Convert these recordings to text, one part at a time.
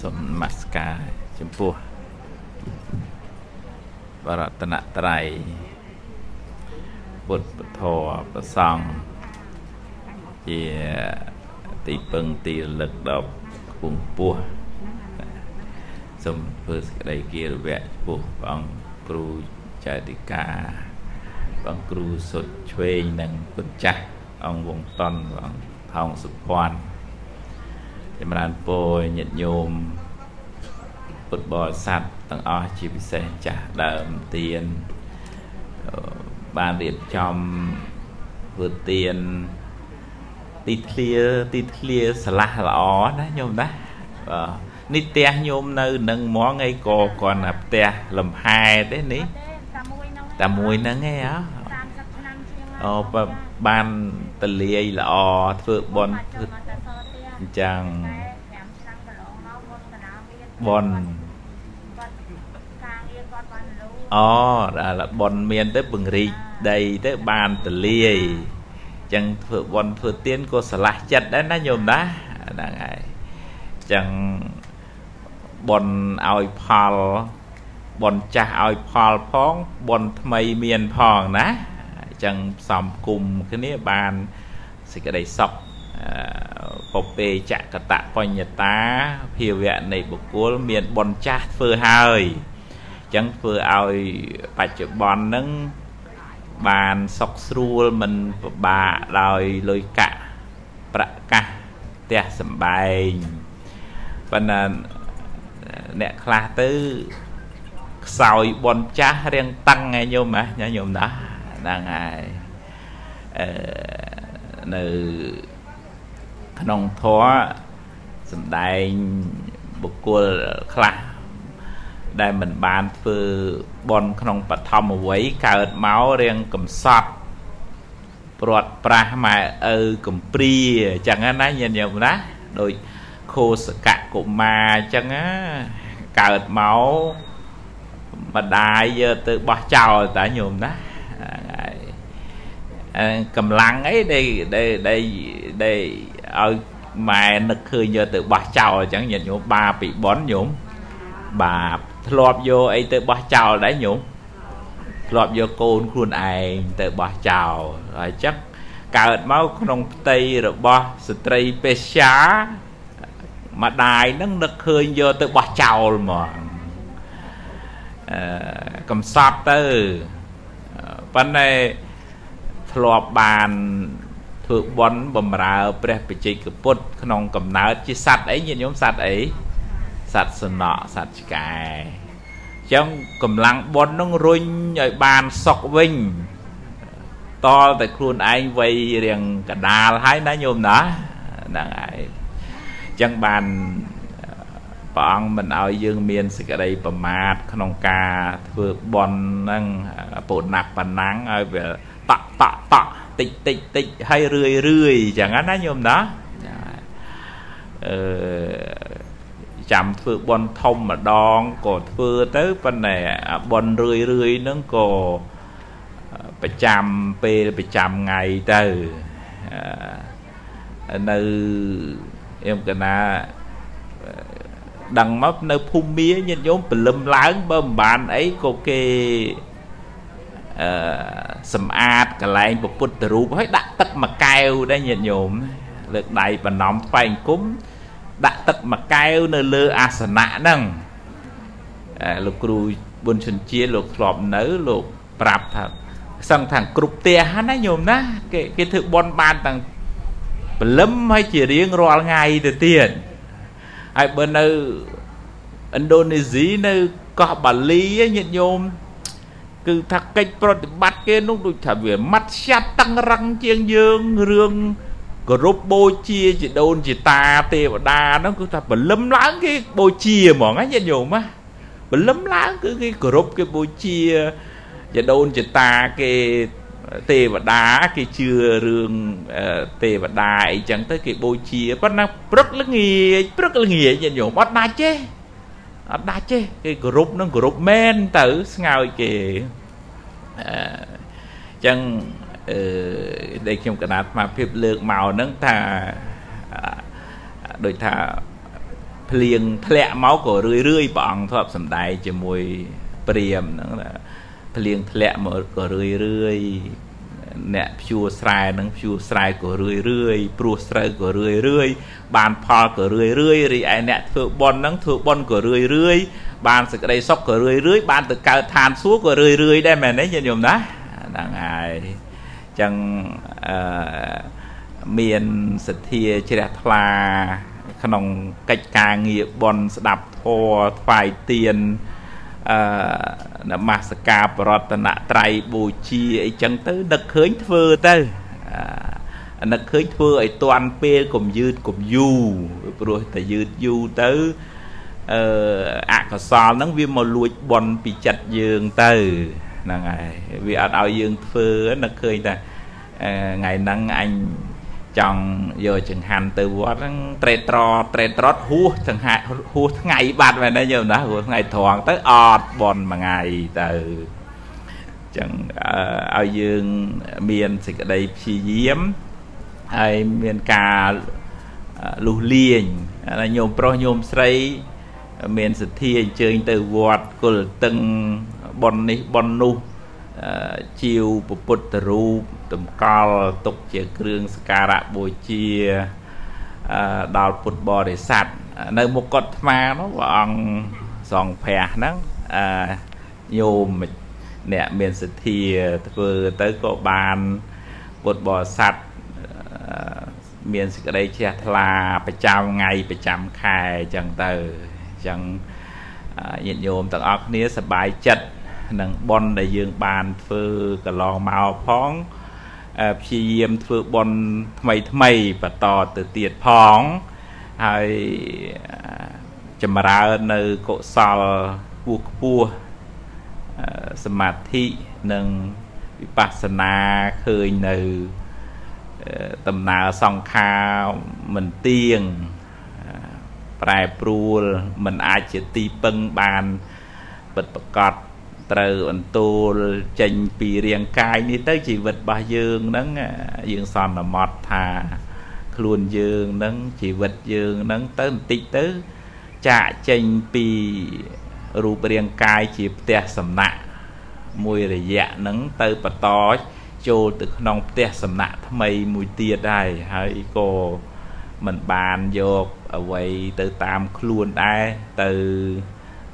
សូមនមស្ការចំពោះបរតនត្រ័យពុទ្ធពធប្រសង់ជាទីពឹងទីរលឹកដល់ខ្ពង់ពោះសូមធ្វើសេចក្តីគិរវៈចំពោះព្រះអង្គគ្រូចៅតិកាព្រះអង្គគ្រូសុទ្ធឆ្វេងនិងគុណចាស់អង្គវងតនព្រះអង្គថោងសុភ័ណ្ឌ ចម្រើនពរញាតិញោមពុទ្ធបរិស័ទទាំងអស់ជាពិសេសចាស់ដើមទៀនបានរៀបចំធ្វើទៀនទីធ្លាទីធ្លាស្រឡះល្អណាញោមណាបាទនេះផ្ទះញោមនៅនឹងហ្មងអីក៏គាត់ណាផ្ទះលំហែទេនេះតែមួយហ្នឹងឯងហ៎អូបានតលាយល្អធ្វើបន់ធ្វើ អញ្ចឹងបនអូដល់បនមានទៅពង្រីកដីទៅបានតលាយអញ្ចឹងធ្វើបនធ្វើទៀនក៏ស្រឡះចិត្តដែរណាញោមណាហ្នឹងហើយអញ្ចឹងបនឲ្យផលបនចាស់ឲ្យផលផងបនថ្មីមានផងណាអញ្ចឹងផ្សំគុំគ្នាបានសេចក្តីសុខ ពពេចកតបញ្ញតាភាវៈនៃបុគ្គលមានបនចាស់ធ្វើហើយអញ្ចឹងធ្វើឲ្យបច្ចុប្បន្នហ្នឹងបានសុខស្រួលមិនពិបាកដោយលុយកាក់ប្រកាសផ្ទះសំបែងប៉ុន្តែអ្នកខ្លះទៅខ្សោយបនចាស់រៀងតឹងឯញោមណាញោមណាហ្នឹងហើយអឺនៅ ក្នុងធម៌សំដែងបុគ្គលខ្លះដែលមិនបានធ្វើបន់ក្នុងបឋមវ័យកើតមករៀងកំសត់ព្រាត់ប្រាស់ម៉ែឪកំព្រាអញ្ចឹងណាញាតិញោមណាដូចខោសកៈកុមារអញ្ចឹងណាកើតមកម្ដាយយកទៅបោះចោលតាញោមណាកម្លាំងអីដែលដែលដែល ឲ្យម៉ែនឹកឃើញយកទៅបោះចោលអញ្ចឹងញាតិញោមបាពីបនញោមបាធ្លាប់យកអីទៅបោះចោលដែរញោមធ្លាប់យកកូនខ្លួនឯងទៅបោះចោលហើយចឹងកើតមកក្នុងផ្ទៃរបស់ស្ត្រីពេស្យាម្ដាយនឹងនឹកឃើញយកទៅបោះចោលហ្មងអឺកំសត់ទៅប៉ុន្តែធ្លាប់បាន ធ្វើបន់បំរើព្រះបជ័យកពុទ្ធក្នុងកំណើតជាសัตว์អីញាតិញោមសัตว์អីសัตว์សនៈសัตว์ឆ្កែអញ្ចឹងកម្លាំងបន់នឹងរុញឲ្យបានសុខវិញតលតែខ្លួនឯងវ័យរៀងកដាលហើយណាញោមណាហ្នឹងហើយអញ្ចឹងបានព្រះអង្គមិនឲ្យយើងមានសេចក្តីប្រមាទក្នុងការធ្វើបន់ហ្នឹងពុណាក់ប៉ុណ្ណឹងឲ្យវាតក់តក់តក់ តិចតិចតិចហើយរឿយរឿយចឹងណាញោមណាអឺចាំធ្វើបន់ធំម្ដងក៏ធ្វើទៅប៉ុន្តែបន់រឿយរឿយហ្នឹងក៏ប្រចាំពេលប្រចាំថ្ងៃទៅនៅខ្ញុំកណាដឹងមកនៅភូមិមាញាតិញោមព្រលឹមឡើងបើមិនបានអីក៏គេអឺ សម្អាតកន្លែងពុទ្ធរូបហើយដាក់ទឹកមួយកែវដែរញាតិញោមលើកដៃបណ្ណំថ្វាយអង្គមដាក់ទឹកមួយកែវនៅលើអាសនៈហ្នឹងលោកគ្រូប៊ុនឈុនជាលោកធ្លាប់នៅលោកប្រាប់ថាសឹងថាគ្រប់ផ្ទះណាញោមណាគេគេធ្វើបន់បានតាំងព្រលឹមហើយជារៀងរាល់ថ្ងៃទៅទៀតហើយបើនៅឥណ្ឌូនេស៊ីនៅកោះបាលីញាតិញោម គឺថាកិច្ចប្រតិបត្តិគេនោះដូចថាវាម៉ាត់ស្ាត់តឹងរឹងជាងយើងរឿងគោរពបូជាជាដូនជាតាទេវតាហ្នឹងគឺថាបលឹមឡើងគេបូជាហ្មងណាញាតិញោមណាបលឹមឡើងគឺគេគោរពគេបូជាជាដូនជាតាគេទេវតាគេជឿរឿងទេវតាអីចឹងទៅគេបូជាប៉ុន្តែព្រឹកល្ងាចព្រឹកល្ងាចញាតិញោមអត់ដាច់ទេអត់ដាច់ទេគេគោរពនឹងគោរពមែនទៅស្ងើចគេ អញ្ចឹងអឺដែលខ្ញុំកណាត់ស្មារភាពលើកមកហ្នឹងថាដូចថាភ្លៀងធ្លាក់មកក៏រឿយរឿយព្រះអង្គធ្លាប់សំដែងជាមួយព្រាមហ្នឹងភ្លៀងធ្លាក់មកក៏រឿយរឿយអ្នកភ្ជួរស្រែនឹងភ្ជួរស្រែក៏រឿយរឿយព្រោះស្រូវក៏រឿយរឿយបានផលក៏រឿយរឿយរីឯអ្នកធ្វើបុណ្យនឹងធ្វើបុណ្យក៏រឿយរឿយ បានសេចក្តីសុខក៏រឿយរឿយបានទៅកើតឋានសួគ៌ក៏រឿយរឿយដែរមែនទេញាតិញោមណាហ្នឹងហើយអញ្ចឹងអឺមានសទ្ធាជ្រះថ្លាក្នុងកិច្ចការងារបន់ស្ដាប់ធម៌ថ្វាយទៀនអឺនមស្ការបរតនត្រ័យបូជាអីចឹងទៅនឹកឃើញធ្វើទៅនឹកឃើញធ្វើឲ្យតាន់ពេលកុំយឺតកុំយូរព្រោះតែយឺតយូរទៅ អឺអកុសលហ្នឹងវាមកលួចបន់ពីចិត្តយើងទៅហ្នឹងហើយវាអត់ឲ្យយើងធ្វើនឹកឃើញតែថ្ងៃហ្នឹងអញចង់យកចង្ហាន់ទៅវត្តហ្នឹងត្រេតត្រត្រេតត្រត់ហួសចង្ហាហួសថ្ងៃបាត់មែនទេយើងណាហួសថ្ងៃត្រង់ទៅអត់បនមួយថ្ងៃទៅចឹងឲ្យយើងមានសេចក្តីព្យាយាមហើយមានការលុះលាងញោមប្រុសញោមស្រី មានសទ្ធាអញ្ជើញទៅវត្តគុលតឹងប៉ុននេះប៉ុននោះជាវពុទ្ធរូបតម្កល់ទុកជាគ្រឿងសក្ការៈបូជាដល់ពុទ្ធបរិស័ទនៅមុខកត់ថ្មនោះព្រះអង្គសង្ឃព្រះហ្នឹងញោមអ្នកមានសទ្ធាធ្វើទៅក៏បានពុទ្ធបរិស័ទមានសេចក្តីជ្រះថ្លាប្រចាំថ្ងៃប្រចាំខែអញ្ចឹងទៅអញ្ចឹងញាតិញោមទាំងអស់គ្នាសប្បាយចិត្តនឹងប៉ុនដែលយើងបានធ្វើកន្លងមកផងព្យាយាមធ្វើប៉ុនថ្មីថ្មីបន្តទៅទៀតផងហើយចម្រើននៅកុសលខ្ពស់ខ្ពស់សមាធិនិងវិបស្សនាឃើញនៅដំណើរសង្ខារមិនទៀង ប្រែប្រួលមិនអាចជាទីពឹងបានពិតប្រកបត្រូវអន្ទូលចេញពីរាងកាយនេះទៅជីវិតរបស់យើងហ្នឹងយើងសន្មត់ថាខ្លួនយើងហ្នឹងជីវិតយើងហ្នឹងទៅបន្តិចទៅចាកចេញពីរូបរាងកាយជាផ្ទះសំណាក់មួយរយៈហ្នឹងទៅបន្តចូលទៅក្នុងផ្ទះសំណាក់ថ្មីមួយទៀតដែរហើយក៏ មិនបានយកអ្វីទៅតាមខ្លួនដែរទៅ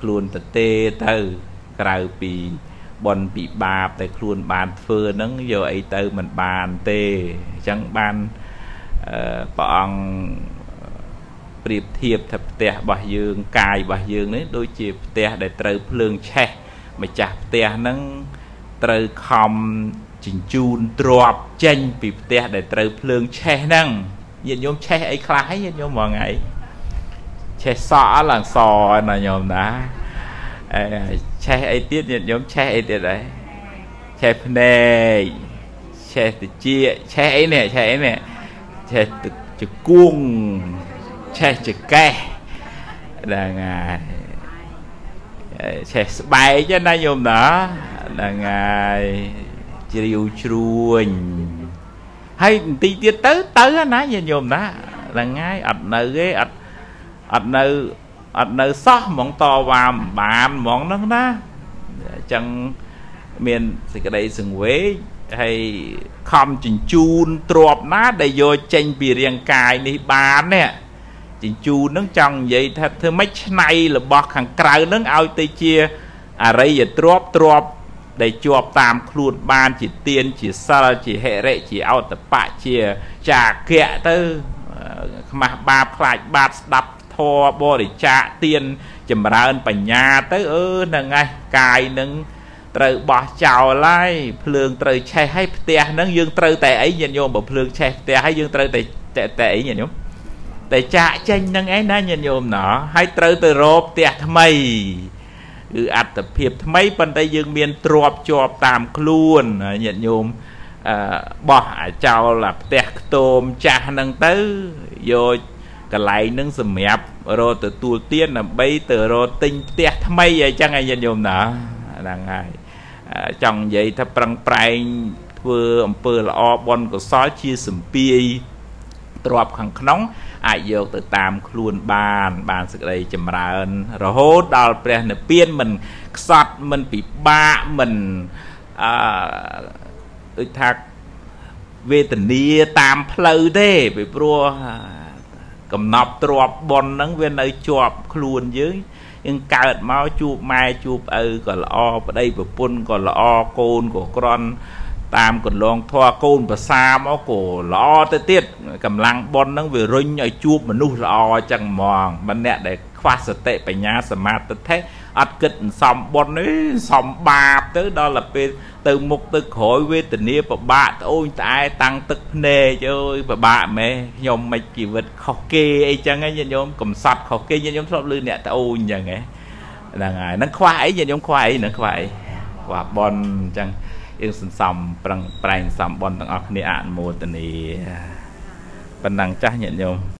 ខ្លួនទៅទេទៅក្រៅពីបនពីបាបតែខ្លួនបានធ្វើហ្នឹងយកអីទៅមិនបានទេអញ្ចឹងបានព្រះអង្គប្រៀបធៀបថាផ្ទះរបស់យើងកាយរបស់យើងនេះដូចជាផ្ទះដែលត្រូវភ្លើងឆេះម្ចាស់ផ្ទះហ្នឹងត្រូវខំជញ្ជូនទ្របចេញពីផ្ទះដែលត្រូវភ្លើងឆេះហ្នឹង ញាតិញោមឆេះអីខ្លះហើយញាតិញោមមកថ្ងៃឆេះសក់ឡើងសណាញោមណាឆេះអីទៀតញាតិញោមឆេះអីទៀតដែរឆេះភ្នែកឆេះតិចឆេះអីនេះឆេះអីនេះឆេះទឹកជគួងឆេះចកេះហ្នឹងហើយឆេះស្បែកណាញោមណាហ្នឹងហើយជ្រាវជ្រួញ ហើយបន្តិចទៀតទៅទៅណាញាតិញោមណាហ្នឹងហើយអត់នៅទេអត់អត់នៅអត់នៅសោះហ្មងតវ៉ាមិនបានហ្មងហ្នឹងណាអញ្ចឹងមានសេចក្តីសង្វេគហើយខំជញ្ជូនទ្របណា ដែលយកចេញពីរាងកាយនេះបាននេះជញ្ជូនហ្នឹងចង់និយាយថាធ្វើម៉េចឆ្នៃរបស់ខាងក្រៅហ្នឹងឲ្យទៅជាអរិយទ្របទ្រប ដែលជាប់តាមខ្លួនបានជាទៀនជាសិលជាហិរិជាអតបៈជាចាគៈទៅខ្មាស់បាបខ្លាចបាបស្ដាប់ធម៌បរិច្ចាគទានចម្រើនបញ្ញាទៅអឺហ្នឹងឯងកាយនឹងត្រូវបោះចោលហើយភ្លើងត្រូវឆេះហើយផ្ទះហ្នឹងយើងត្រូវតែអីញាតិញោមបើភ្លើងឆេះផ្ទះហើយយើងត្រូវតែតែអីញាតិញោមតែចាក់ចេញហ្នឹងឯងណាញាតិញោមណោះហើយត្រូវទៅរកផ្ទះថ្មី គឺអត្តភាពថ្មីប៉ុន្តែយើងមានទ្របជាប់តាមខ្លួនញាតិញោមអឺបោះអាចោលផ្ទះខ្ទមចាស់ហ្នឹងទៅយកកន្លែងនឹងសម្រាប់រកទទួលទានដើម្បីទៅរកទិញផ្ទះថ្មីអីចឹងឯងញាតិញោមណាហ្នឹងហើយចង់និយាយថាប្រឹងប្រែងធ្វើអំពើល្អបន់កុសលជាសម្ពាយ ទ្របខាងក្នុងអាចយកទៅតាមខ្លួនបាន បានសេចក្តីចម្រើន រហូតដល់ព្រះនិព្វានមិនខ្សត់មិនពិបាកមិនអឺដូចថាវេទនាតាមផ្លូវទេពីព្រោះកំណប់ទ្របប៉ុនហ្នឹងវានៅជាប់ខ្លួនយើងយើងកើតមកជួបម៉ែជួបឪក៏ល្អប្តីប្រពន្ធក៏ល្អកូនក៏ក្រន់ តាមកន្លងធွာកូនប្រសាមកក៏ល្អទៅទៀតកម្លាំងប៉ុនហ្នឹងវារុញឲ្យជួបមនុស្សល្អអញ្ចឹងហ្មងមិនអ្នកដែលខ្វះសតិបញ្ញាសមាធិទេអត់គិតសំបុននេះសំបាបទៅដល់ទៅពេលទៅមុខទៅក្រោយវេទនាពិបាកត្អូញត្អែតាំងទឹកភ្នែកអើយពិបាកមែខ្ញុំមិនជីវិតខុសគេអីចឹងញាតិញោមកំសត់ខុសគេញាតិញោមធ្លាប់លឺអ្នកត្អូញចឹងហ៎ហ្នឹងហើយហ្នឹងខ្វះអីញាតិញោមខ្វះអីហ្នឹងខ្វះអីខ្វះបនចឹង យើងសន្សំប្រឹងប្រែងសំបនទាំងអស់គ្នាអនុមោទនាប៉ុណ្ណឹងចាស់ញាតិញោម